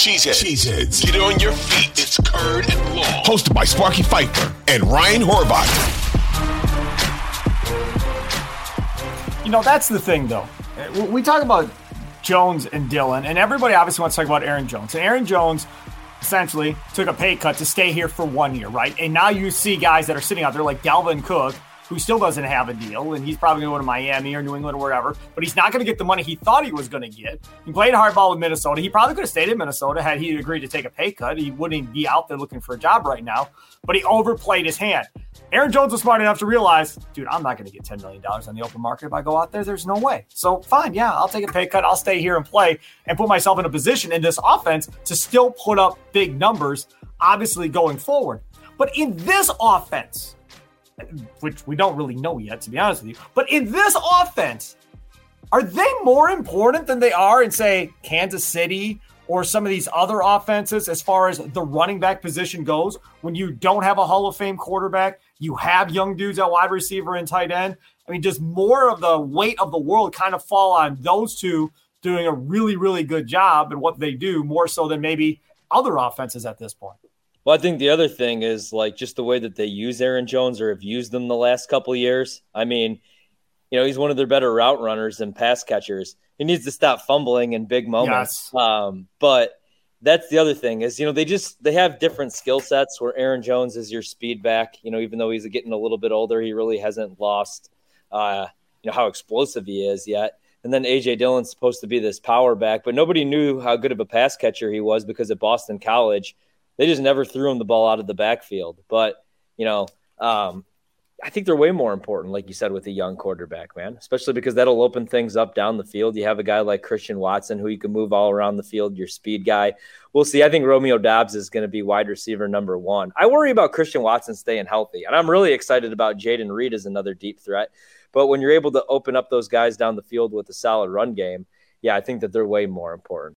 Cheeseheads. Cheeseheads. Get on your feet. It's Curd and Long. Hosted by Sparky Fifer and Ryan Horvat. You know, that's the thing, though. We talk about Jones and Dillon, and everybody obviously wants to talk about Aaron Jones. And Aaron Jones essentially took a pay cut to stay here for one year, right? And now you see guys that are sitting out there like Dalvin Cook, who still doesn't have a deal, and he's probably going to go to Miami or New England or wherever, but he's not going to get the money he thought he was going to get. He played hardball with Minnesota. He probably could have stayed in Minnesota had he agreed to take a pay cut. He wouldn't be out there looking for a job right now, but he overplayed his hand. Aaron Jones was smart enough to realize, dude, I'm not going to get $10 million on the open market if I go out there. There's no way. So, fine, yeah, I'll take a pay cut. I'll stay here and play and put myself in a position in this offense to still put up big numbers, obviously, going forward. But in this offense, which we don't really know yet, to be honest with you. But in this offense, are they more important than they are in, say, Kansas City or some of these other offenses as far as the running back position goes? When you don't have a Hall of Fame quarterback, you have young dudes at wide receiver and tight end. I mean, does more of the weight of the world kind of fall on those two doing a really, really good job and what they do more so than maybe other offenses at this point? Well, I think the other thing is like just the way that they use Aaron Jones or have used them the last couple years. I mean, you know, he's one of their better route runners and pass catchers. He needs to stop fumbling in big moments. Yes. Um, but that's the other thing is, you know, they just they have different skill sets where Aaron Jones is your speed back. You know, even though he's getting a little bit older, he really hasn't lost uh, you know, how explosive he is yet. And then AJ Dillon's supposed to be this power back, but nobody knew how good of a pass catcher he was because at Boston College – they just never threw him the ball out of the backfield. But you know, um, I think they're way more important, like you said, with a young quarterback, man. Especially because that'll open things up down the field. You have a guy like Christian Watson who you can move all around the field. Your speed guy. We'll see. I think Romeo Doubs is going to be wide receiver number one. I worry about Christian Watson staying healthy, and I'm really excited about Jayden Reed as another deep threat. But when you're able to open up those guys down the field with a solid run game, yeah, I think that they're way more important.